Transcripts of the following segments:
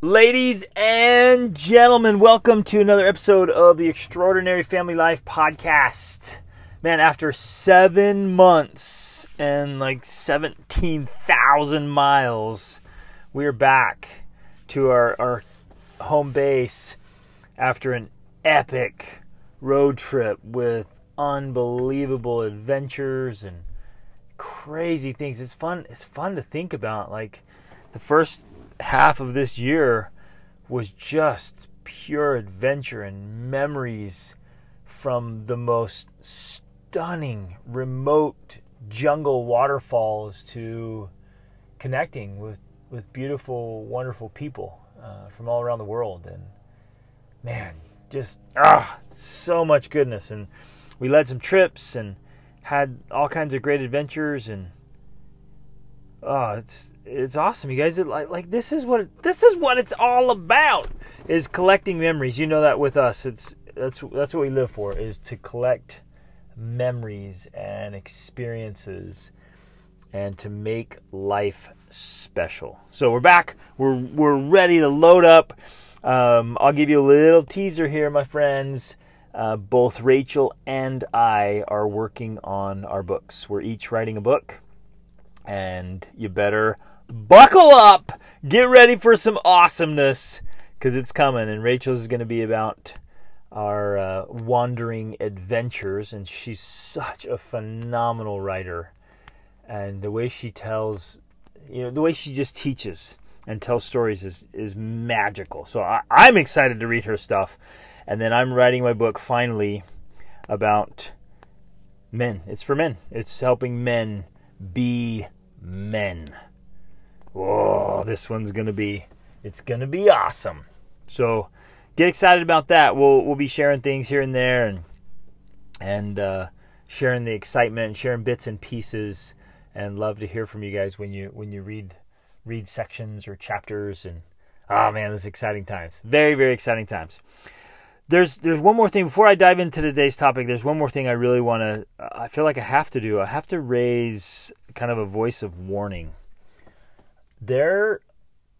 Ladies and gentlemen, welcome to another episode of the Extraordinary Family Life Podcast. Man, after seven months and like 17,000 miles, we are back to our, our home base after an epic road trip with unbelievable adventures and crazy things. It's fun. It's fun to think about. Like the first half of this year was just pure adventure and memories from the most stunning remote jungle waterfalls to connecting with with beautiful wonderful people uh, from all around the world. And man just ah so much goodness. And we led some trips and had all kinds of great adventures and oh it's it's awesome you guys. Like like this is what this is what it's all about is collecting memories. You know that with us. It's that's that's what we live for is to collect memories and experiences and to make life special. So we're back. We're we're ready to load up. Um, i'll give you a little teaser here my friends. Uh, both rachel and i are working on our books. We're each writing a book and you better buckle up, get ready for some awesomeness because it's coming. And Rachel's is going to be about our uh, wandering adventures, and she's such a phenomenal writer. And the way she tells, you know, the way she just teaches and tells stories is is magical. So I, I'm excited to read her stuff, and then I'm writing my book finally about men. It's for men. It's helping men be men. Whoa, this one's gonna be it's gonna be awesome. So get excited about that. We'll we'll be sharing things here and there and and uh, sharing the excitement and sharing bits and pieces and love to hear from you guys when you when you read read sections or chapters and oh man, this is exciting times. Very, very exciting times there's there's one more thing before I dive into today's topic. There's one more thing I really want to. I feel like I have to do. I have to raise kind of a voice of warning. There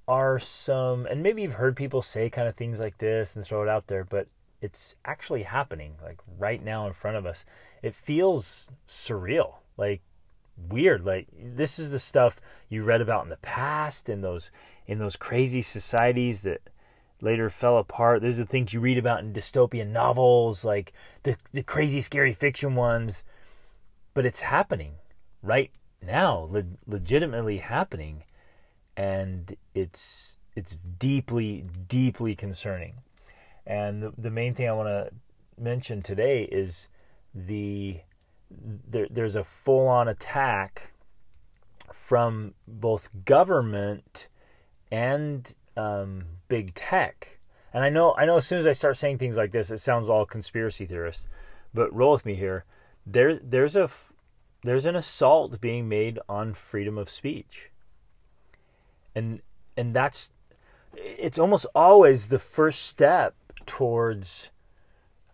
are some, and maybe you've heard people say kind of things like this and throw it out there, but it's actually happening like right now in front of us. It feels surreal, like weird. Like this is the stuff you read about in the past in those in those crazy societies that later fell apart. These are the things you read about in dystopian novels, like the, the crazy, scary fiction ones. But it's happening right now, le- legitimately happening, and it's it's deeply, deeply concerning. And the, the main thing I want to mention today is the there, there's a full-on attack from both government and um, big tech. And I know I know as soon as I start saying things like this, it sounds all conspiracy theorist. But roll with me here. There there's a there's an assault being made on freedom of speech. And and that's it's almost always the first step towards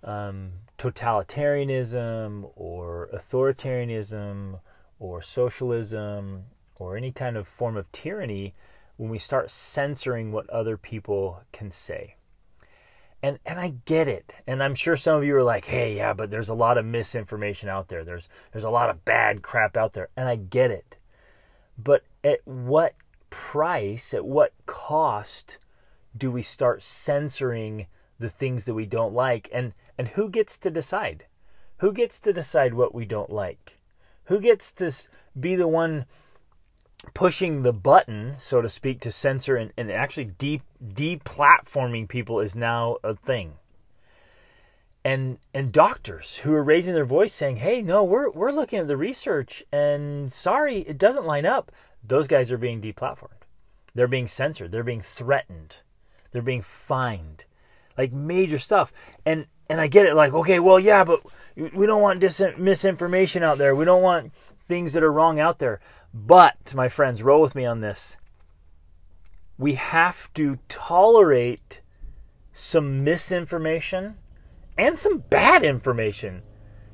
um, totalitarianism or authoritarianism or socialism or any kind of form of tyranny when we start censoring what other people can say. And and I get it. And I'm sure some of you are like, "Hey, yeah, but there's a lot of misinformation out there. There's there's a lot of bad crap out there." And I get it. But at what price, at what cost do we start censoring the things that we don't like? And and who gets to decide? Who gets to decide what we don't like? Who gets to be the one pushing the button, so to speak, to censor and, and actually de deplatforming people is now a thing. And and doctors who are raising their voice saying, "Hey, no, we're we're looking at the research and sorry, it doesn't line up." Those guys are being deplatformed. They're being censored. They're being threatened. They're being fined. Like major stuff. And and I get it like, "Okay, well, yeah, but we don't want dis- misinformation out there. We don't want things that are wrong out there." But, my friends, roll with me on this. We have to tolerate some misinformation and some bad information.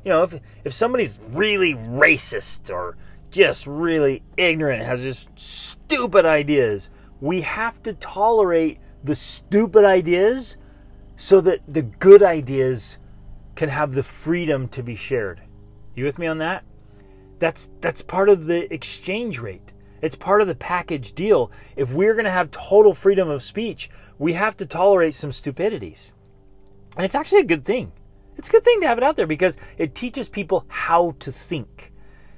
You know, if if somebody's really racist or just really ignorant, has just stupid ideas, we have to tolerate the stupid ideas so that the good ideas can have the freedom to be shared. You with me on that? That's that's part of the exchange rate. It's part of the package deal. If we're going to have total freedom of speech, we have to tolerate some stupidities. And it's actually a good thing. It's a good thing to have it out there because it teaches people how to think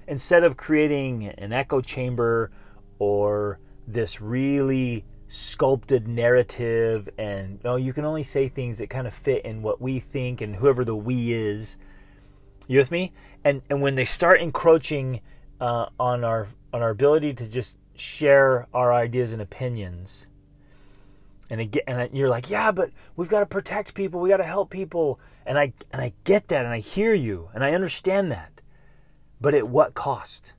instead of creating an echo chamber or this really sculpted narrative and no, you can only say things that kind of fit in what we think and whoever the we is. You with me? And and when they start encroaching uh, on our on our ability to just share our ideas and opinions, and again, and you're like, yeah, but we've got to protect people, we got to help people, and I and I get that, and I hear you, and I understand that, but at what cost?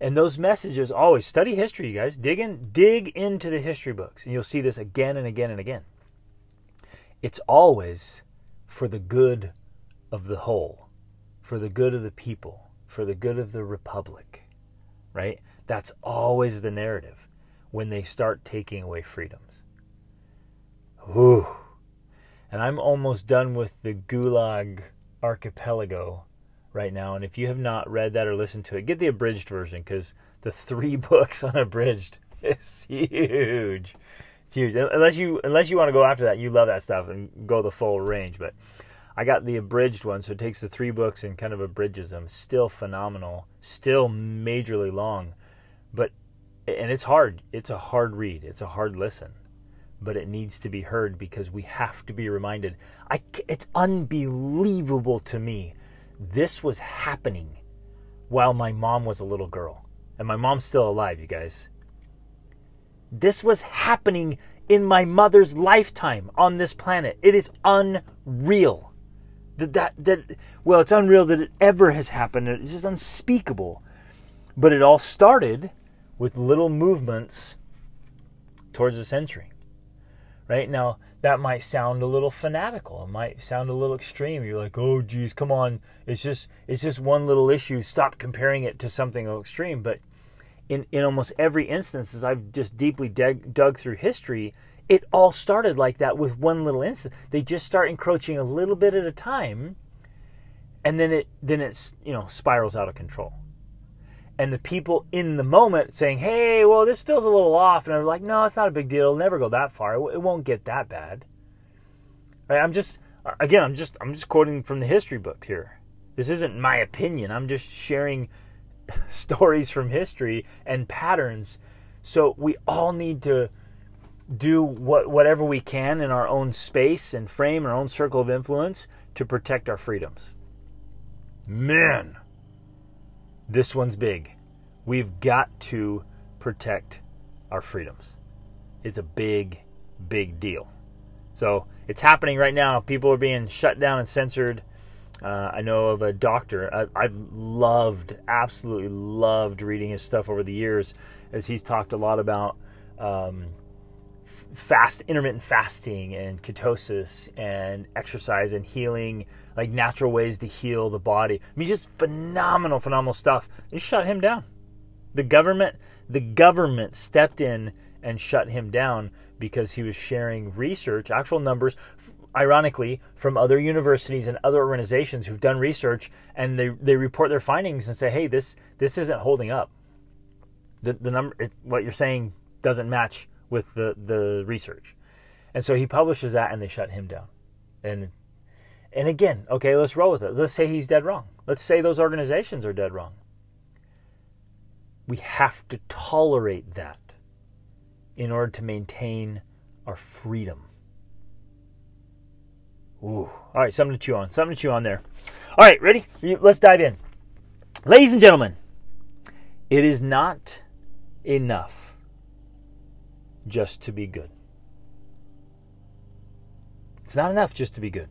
And those messages always study history, you guys. Dig in, dig into the history books, and you'll see this again and again and again. It's always for the good of the whole, for the good of the people, for the good of the republic, right? That's always the narrative when they start taking away freedoms. Ooh. And I'm almost done with the Gulag Archipelago right now. And if you have not read that or listened to it, get the abridged version because the three books unabridged is huge. It's huge. Unless you unless you want to go after that, you love that stuff and go the full range. But I got the abridged one, so it takes the three books and kind of abridges them. Still phenomenal. Still majorly long, but and it's hard. It's a hard read. It's a hard listen. But it needs to be heard because we have to be reminded. I, it's unbelievable to me this was happening while my mom was a little girl. And my mom's still alive, you guys. This was happening in my mother's lifetime on this planet. It is unreal. That, that, that well, it's unreal that it ever has happened. It's just unspeakable. But it all started with little movements towards the censoring. Right? Now, that might sound a little fanatical. It might sound a little extreme. You're like, "Oh, geez, come on! It's just it's just one little issue. Stop comparing it to something extreme." But in in almost every instance, as I've just deeply dug, dug through history, it all started like that with one little instance. They just start encroaching a little bit at a time, and then it then it's you know spirals out of control and the people in the moment saying, "Hey, well, this feels a little off," and I'm like, "No, it's not a big deal. It'll never go that far. It won't get that bad." Right? I'm just, again, I'm just, I'm just quoting from the history books here. This isn't my opinion. I'm just sharing stories from history and patterns. So we all need to do what whatever we can in our own space and frame, our own circle of influence to protect our freedoms. Man. This one's big. We've got to protect our freedoms. It's a big, big deal. So it's happening right now. People are being shut down and censored. Uh, I know of a doctor. I, have loved, absolutely loved reading his stuff over the years, as he's talked a lot about um, fast intermittent fasting and ketosis and exercise and healing like natural ways to heal the body. I mean just phenomenal phenomenal stuff. They shut him down. The government the government stepped in and shut him down because he was sharing research actual numbers ironically from other universities and other organizations who've done research and they, they report their findings and say hey this this isn't holding up. The, the number it, what you're saying doesn't match with the, the research. And so he publishes that and they shut him down. And and again, okay, let's roll with it. Let's say he's dead wrong. Let's say those organizations are dead wrong. We have to tolerate that in order to maintain our freedom. Ooh. All right, something to chew on. Something to chew on there. All right, ready? Let's dive in. Ladies and gentlemen, it is not enough just to be good. It's not enough just to be good.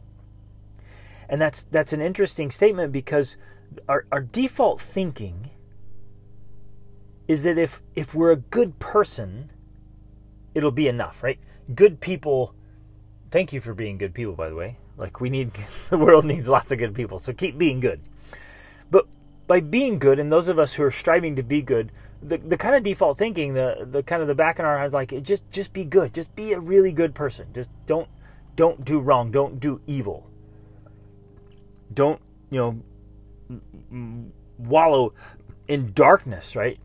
And that's that's an interesting statement because our, our default thinking is that if if we're a good person, it'll be enough, right? Good people thank you for being good people by the way. Like we need the world needs lots of good people. So keep being good. But by being good and those of us who are striving to be good, the, the kind of default thinking, the the kind of the back in our heads, like just just be good, just be a really good person, just don't don't do wrong, don't do evil, don't you know wallow in darkness, right?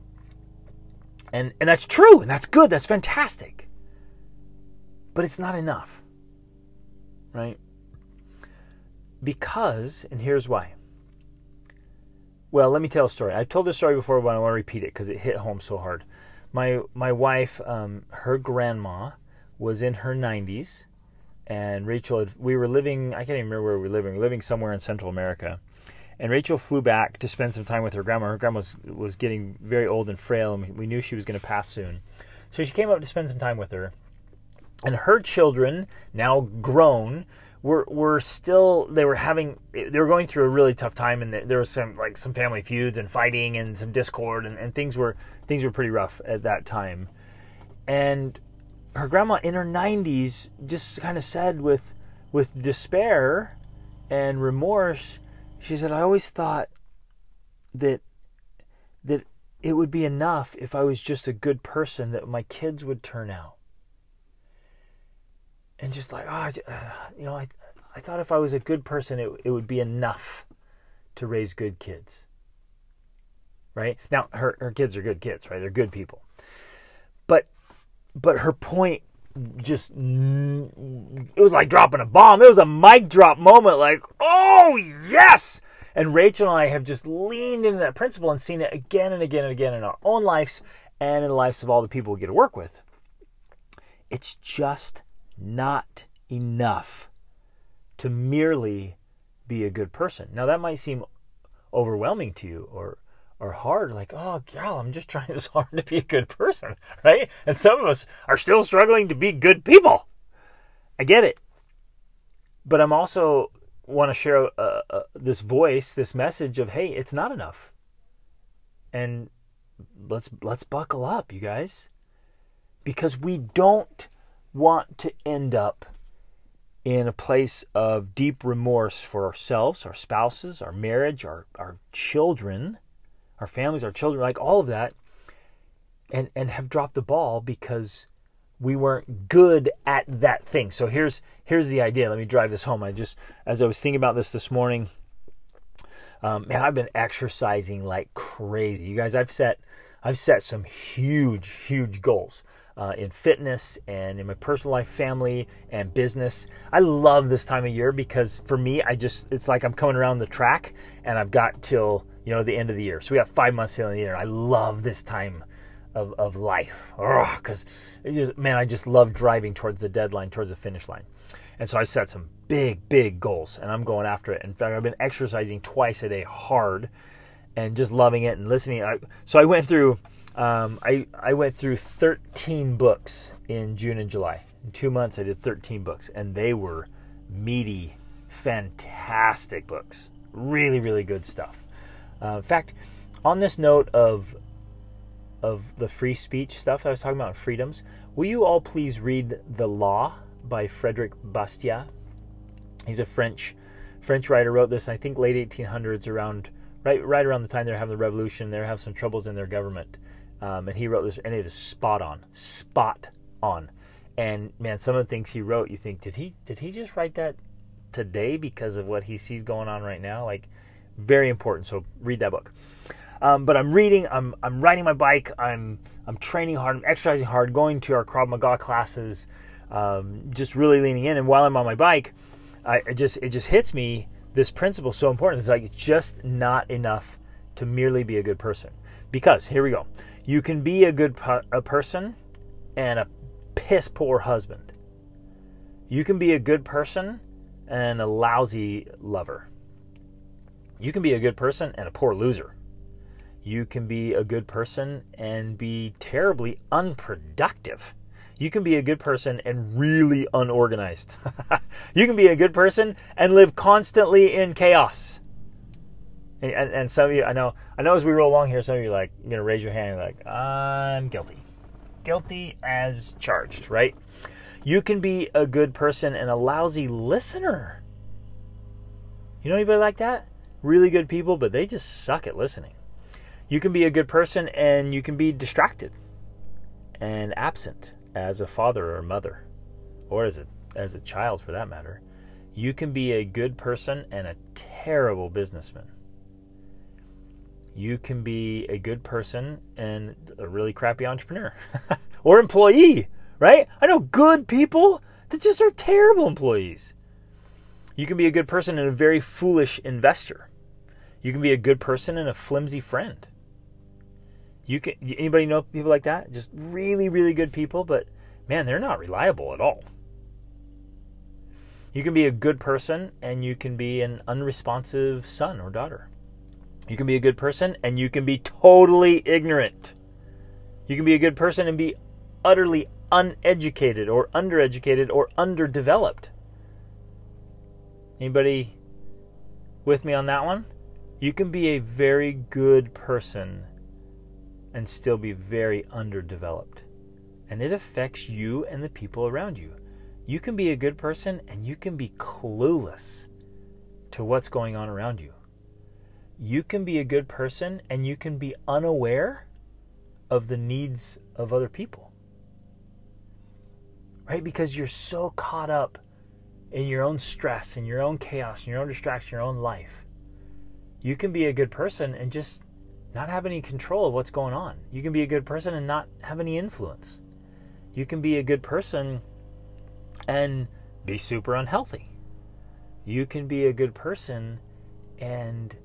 And and that's true, and that's good, that's fantastic. But it's not enough. Right? Because, and here's why. Well, let me tell a story. I've told this story before, but I want to repeat it because it hit home so hard. My my wife, um, her grandma, was in her 90s, and Rachel, we were living. I can't even remember where we were living. We were living somewhere in Central America, and Rachel flew back to spend some time with her grandma. Her grandma was, was getting very old and frail, and we knew she was going to pass soon. So she came up to spend some time with her. And her children, now grown, were were still they were having they were going through a really tough time and there was some like some family feuds and fighting and some discord and, and things were things were pretty rough at that time. And her grandma in her 90s just kind of said with with despair and remorse she said i always thought that that it would be enough if i was just a good person that my kids would turn out and just like oh, you know, I I thought if I was a good person, it it would be enough to raise good kids. Right now, her her kids are good kids, right? They're good people. But but her point just it was like dropping a bomb. It was a mic drop moment. Like oh yes. And Rachel and I have just leaned into that principle and seen it again and again and again in our own lives and in the lives of all the people we get to work with. It's just not enough to merely be a good person. Now that might seem overwhelming to you or or hard like oh gal i'm just trying this hard to be a good person right? And some of us are still struggling to be good people. I get it. But i'm also want to share uh, uh, this voice this message of hey it's not enough. And let's let's buckle up you guys. Because we don't want to end up in a place of deep remorse for ourselves, our spouses, our marriage, our, our children, our families, our children, like all of that, and, and have dropped the ball because we weren't good at that thing. So here's here's the idea. Let me drive this home. I just as I was thinking about this this morning, um, man, I've been exercising like crazy. You guys, I've set I've set some huge huge goals uh, in fitness and in my personal life, family, and business. I love this time of year because for me, I just, it's like I'm coming around the track and I've got till, you know, the end of the year. So we have five months till the year. I love this time of, of life because, man, I just love driving towards the deadline, towards the finish line. And so I set some big, big goals and I'm going after it. In fact, I've been exercising twice a day hard and just loving it and listening. I, so I went through um, I, I went through 13 books in June and July. In two months, I did 13 books, and they were meaty, fantastic books. Really, really good stuff. Uh, in fact, on this note of of the free speech stuff I was talking about, freedoms, will you all please read The Law by Frederick Bastiat? He's a French French writer. Wrote this, I think, late 1800s, around right right around the time they're having the revolution. They're having some troubles in their government, um, and he wrote this, and it is spot on, spot on. And man, some of the things he wrote, you think, did he did he just write that today because of what he sees going on right now? Like, very important. So read that book. Um, but I'm reading, I'm I'm riding my bike, I'm I'm training hard, I'm exercising hard, going to our Krav Maga classes, um, just really leaning in. And while I'm on my bike, I it just it just hits me this principle so important. It's like it's just not enough to merely be a good person. Because here we go. You can be a good a person and a piss poor husband. You can be a good person and a lousy lover. You can be a good person and a poor loser. You can be a good person and be terribly unproductive. You can be a good person and really unorganized. you can be a good person and live constantly in chaos. And, and, and, some of you, I know, I know as we roll along here, some of you like, you're gonna raise your hand, and like, I'm guilty, guilty as charged, right? You can be a good person and a lousy listener. You know anybody like that? Really good people, but they just suck at listening. You can be a good person and you can be distracted and absent as a father or mother, or as a, as a child for that matter. You can be a good person and a terrible businessman. You can be a good person and a really crappy entrepreneur or employee, right? I know good people that just are terrible employees. You can be a good person and a very foolish investor. You can be a good person and a flimsy friend. You can anybody know people like that? Just really really good people, but man, they're not reliable at all. You can be a good person and you can be an unresponsive son or daughter. You can be a good person and you can be totally ignorant. You can be a good person and be utterly uneducated or undereducated or underdeveloped. Anybody with me on that one? You can be a very good person and still be very underdeveloped. And it affects you and the people around you. You can be a good person and you can be clueless to what's going on around you. You can be a good person and you can be unaware of the needs of other people. Right? Because you're so caught up in your own stress, in your own chaos, in your own distraction, your own life. You can be a good person and just not have any control of what's going on. You can be a good person and not have any influence. You can be a good person and be super unhealthy. You can be a good person and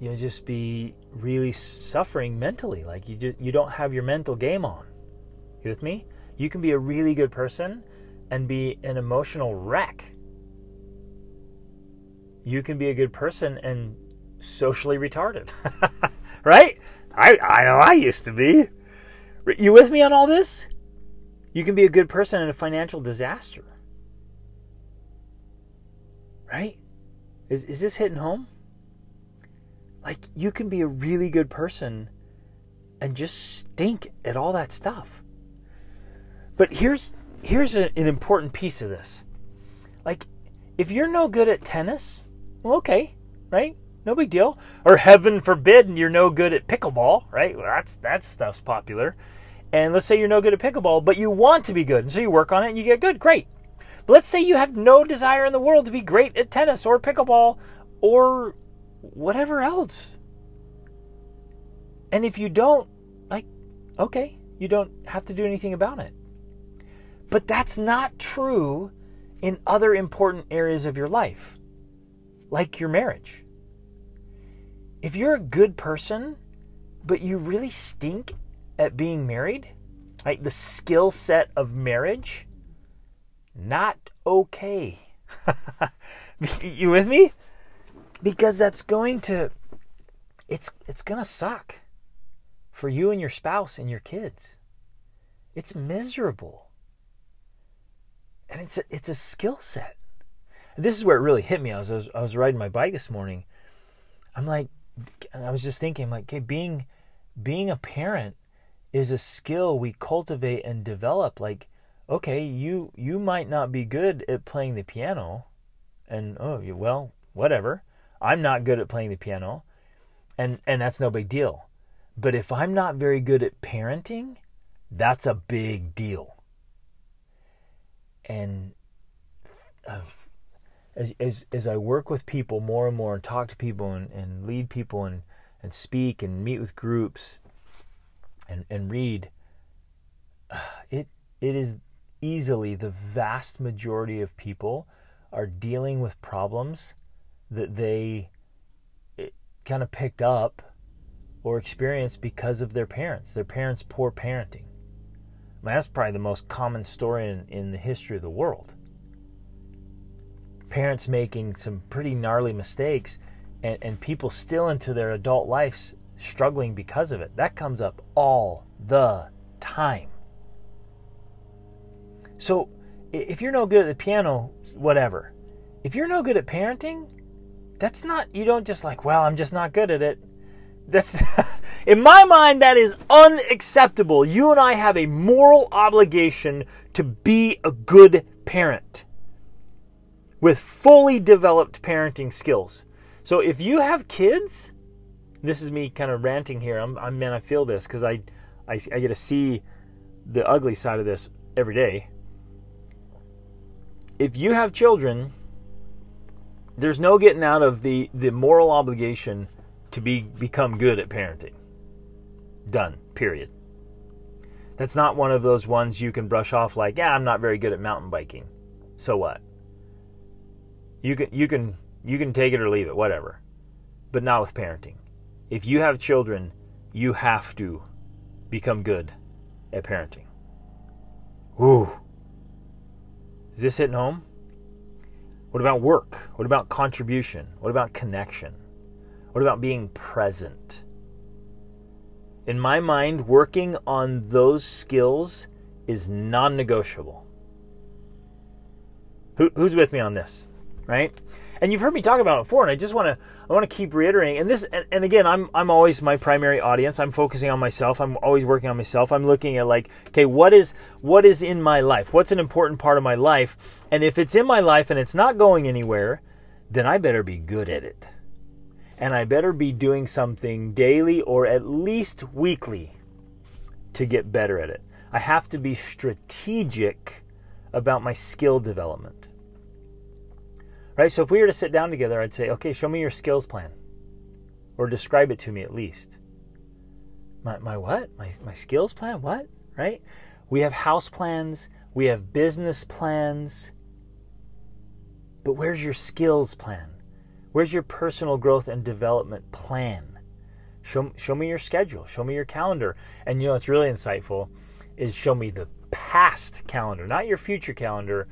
you know just be really suffering mentally like you just you don't have your mental game on. You with me? You can be a really good person and be an emotional wreck. You can be a good person and socially retarded. right? I I know I used to be. You with me on all this? You can be a good person and a financial disaster. Right? Is, is this hitting home? Like, you can be a really good person and just stink at all that stuff. But here's here's a, an important piece of this. Like, if you're no good at tennis, well, okay, right? No big deal. Or heaven forbid, you're no good at pickleball, right? Well, that's that stuff's popular. And let's say you're no good at pickleball, but you want to be good. And so you work on it and you get good. Great. But let's say you have no desire in the world to be great at tennis or pickleball or whatever else. And if you don't, like, okay, you don't have to do anything about it. But that's not true in other important areas of your life, like your marriage. If you're a good person, but you really stink at being married, right? The skill set of marriage, not okay. you with me? Because that's going to it's it's going to suck for you and your spouse and your kids. It's miserable. And it's a, it's a skill set. This is where it really hit me. I was, I was I was riding my bike this morning. I'm like I was just thinking like, okay, being being a parent is a skill we cultivate and develop like okay you you might not be good at playing the piano and oh well whatever i'm not good at playing the piano and and that's no big deal. But if i'm not very good at parenting that's a big deal. And uh, as, as, as I work with people more and more and talk to people and, and lead people and, and speak and meet with groups, and, and read, it it is easily the vast majority of people are dealing with problems that they kind of picked up or experienced because of their parents, their parents' poor parenting. I mean, that's probably the most common story in, in the history of the world. Parents making some pretty gnarly mistakes and, and people still into their adult lives struggling because of it. That comes up all the time. So if you're no good at the piano, whatever. If you're no good at parenting, that's not, you don't just like, well, I'm just not good at it. That's, in my mind, that is unacceptable. You and I have a moral obligation to be a good parent with fully developed parenting skills. So if you have kids, this is me kind of ranting here. I'm, I'm man, I feel this because I, I, I get to see the ugly side of this every day. If you have children, there's no getting out of the, the moral obligation to be become good at parenting. Done. Period. That's not one of those ones you can brush off like, yeah, I'm not very good at mountain biking. So what? You can you can you can take it or leave it, whatever. But not with parenting. If you have children, you have to become good at parenting. Ooh. Is this hitting home? What about work? What about contribution? What about connection? What about being present? In my mind, working on those skills is non negotiable. Who, who's with me on this? Right? And you've heard me talk about it before, and I just want to I want to keep reiterating. And this, and, and again, I'm I'm always my primary audience. I'm focusing on myself. I'm always working on myself. I'm looking at like, okay, what is what is in my life? What's an important part of my life? And if it's in my life and it's not going anywhere, then I better be good at it and I better be doing something daily or at least weekly to get better at it. I have to be strategic about my skill development. Right? So if we were to sit down together, I'd say, okay, show me your skills plan. Or describe it to me at least. My, my what? My, my skills plan? What? Right? We have house plans, we have business plans. But where's your skills plan? Where's your personal growth and development plan? Show, show me your schedule. Show me your calendar. And you know what's really insightful is show me the past calendar, not your future calendar.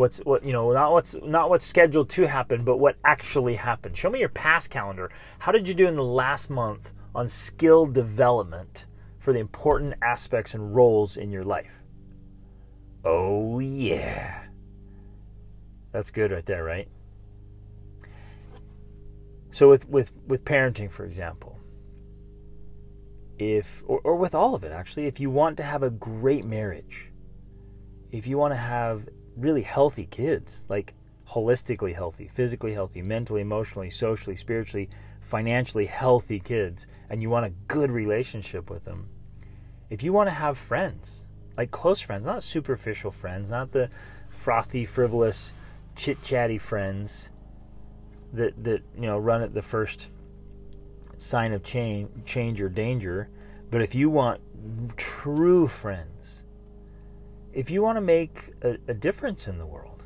What's what you know, not what's not what's scheduled to happen, but what actually happened. Show me your past calendar. How did you do in the last month on skill development for the important aspects and roles in your life? Oh yeah. That's good right there, right? So with with with parenting, for example, if or, or with all of it actually, if you want to have a great marriage, if you want to have really healthy kids, like holistically healthy, physically healthy, mentally, emotionally, socially, spiritually, financially healthy kids, and you want a good relationship with them, if you want to have friends, like close friends, not superficial friends, not the frothy, frivolous, chit chatty friends, that that you know run at the first sign of change, change or danger. But if you want true friends, if you want to make a, a difference in the world,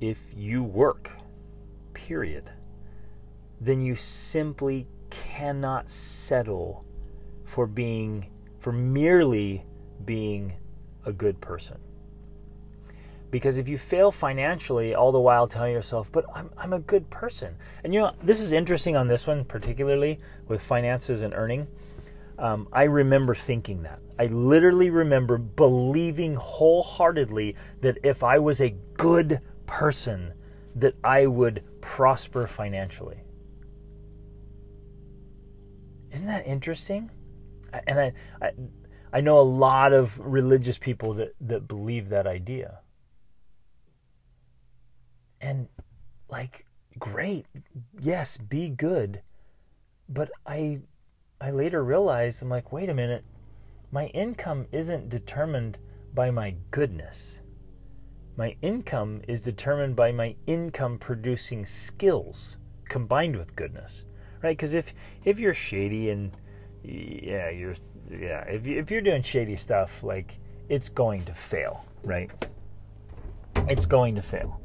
if you work, period, then you simply cannot settle for being for merely being a good person. Because if you fail financially, all the while telling yourself, but I'm, I'm a good person. And you know, this is interesting on this one, particularly with finances and earning. Um, I remember thinking that. I literally remember believing wholeheartedly that if I was a good person, that I would prosper financially. Isn't that interesting? And I, I, I know a lot of religious people that, that believe that idea. And like great. Yes, be good. But I I later realized I'm like, wait a minute. My income isn't determined by my goodness. My income is determined by my income producing skills combined with goodness. Right? Cuz if if you're shady and yeah, you're yeah, if if you're doing shady stuff like it's going to fail, right? It's going to fail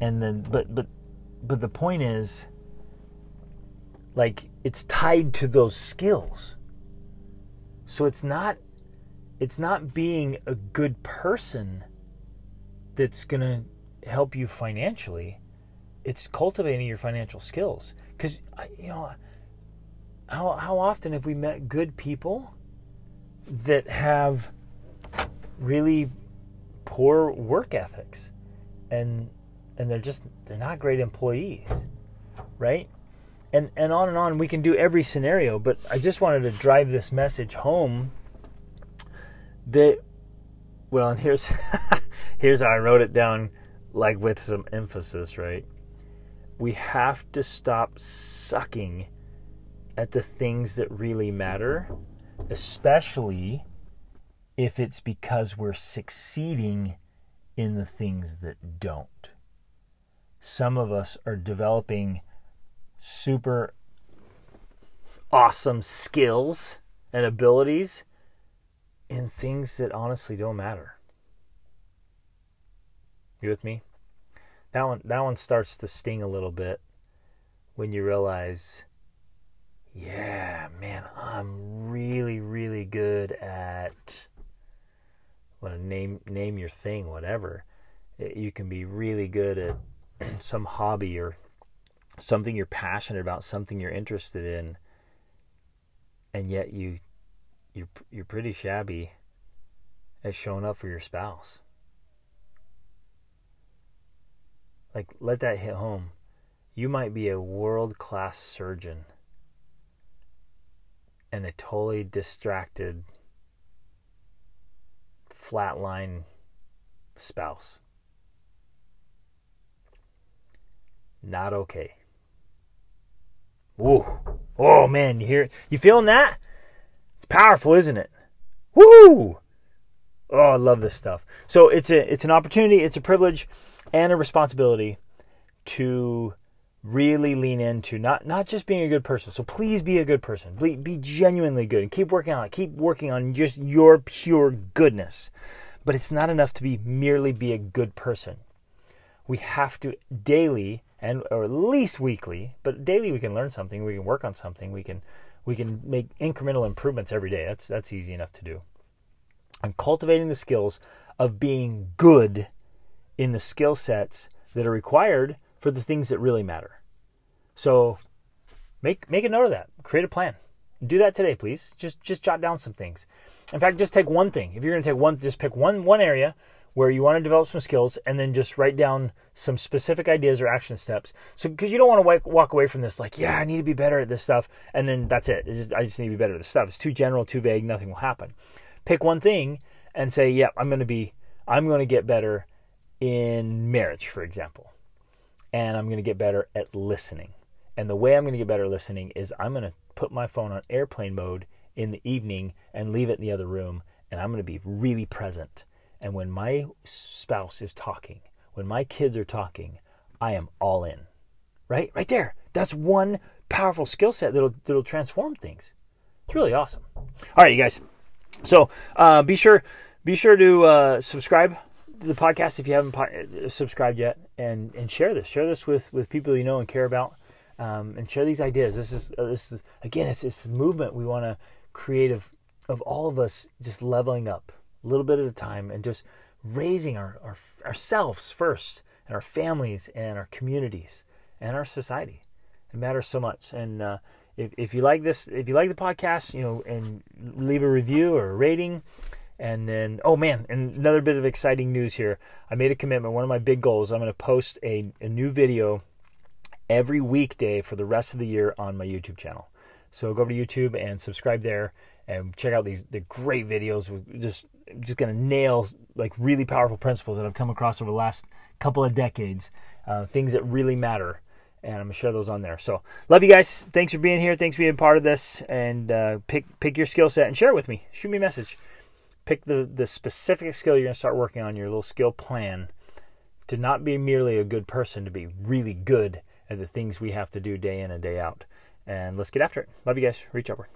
and then but but but the point is like it's tied to those skills. So it's not it's not being a good person that's going to help you financially. It's cultivating your financial skills. Cuz you know how how often have we met good people that have really poor work ethics? And and they're just they're not great employees, right? And and on and on we can do every scenario, but I just wanted to drive this message home that well, and here's here's how I wrote it down like with some emphasis, right? we have to stop sucking at the things that really matter, especially if it's because we're succeeding in the things that don't. Some of us are developing super awesome skills and abilities in things that honestly don't matter. You with me? That one that one starts to sting a little bit when you realize yeah, man, I'm really really good at what name name your thing, whatever. You can be really good at some hobby or something you're passionate about, something you're interested in, and yet you you're you're pretty shabby at showing up for your spouse. Like let that hit home. You might be a world-class surgeon and a totally distracted flatline spouse. Not okay. Whoa. Oh man, you hear you feeling that? It's powerful, isn't it? Woo! Oh, I love this stuff. So it's a it's an opportunity, it's a privilege and a responsibility to really lean into not not just being a good person. So please be a good person. Be, be genuinely good and keep working on it. Keep working on just your pure goodness. But it's not enough to be merely be a good person. We have to daily and or at least weekly, but daily we can learn something, we can work on something, we can we can make incremental improvements every day. That's that's easy enough to do. And cultivating the skills of being good in the skill sets that are required for the things that really matter. So make make a note of that. Create a plan. Do that today, please. Just just jot down some things. In fact, just take one thing. If you're going to take one, just pick one one area where you want to develop some skills, and then just write down some specific ideas or action steps. So because you don't want to walk away from this like, yeah, I need to be better at this stuff, and then that's it. Just, I just need to be better at this stuff. It's too general, too vague. Nothing will happen. Pick one thing and say, yeah, I'm going to be, I'm going to get better in marriage, for example and I'm going to get better at listening. And the way I'm going to get better at listening is I'm going to put my phone on airplane mode in the evening and leave it in the other room, and I'm going to be really present. And when my spouse is talking, when my kids are talking, I am all in. Right? Right there. That's one powerful skill set that'll, that'll transform things. It's really awesome. All right, you guys. So uh, be sure be sure to uh, subscribe to the podcast if you haven't po- subscribed yet, and and share this. Share this with with people you know and care about, um, and share these ideas. This is uh, this is again, it's this movement we want to create of of all of us just leveling up a little bit at a time and just raising our, our ourselves first and our families and our communities and our society. It matters so much. And uh, if if you like this, if you like the podcast, you know, and leave a review or a rating. And then, oh man, and another bit of exciting news here. I made a commitment. One of my big goals, I'm going to post a, a new video every weekday for the rest of the year on my YouTube channel. So go over to YouTube and subscribe there and check out these the great videos. We're just just going to nail like really powerful principles that I've come across over the last couple of decades, uh, things that really matter. And I'm gonna share those on there. So love you guys. Thanks for being here. Thanks for being part of this. And uh, pick pick your skill set and share it with me. Shoot me a message pick the, the specific skill you're to start working on, your little skill plan, to not be merely a good person, to be really good at the things we have to do day in and day out. And let's get after it. Love you guys. Reach upward.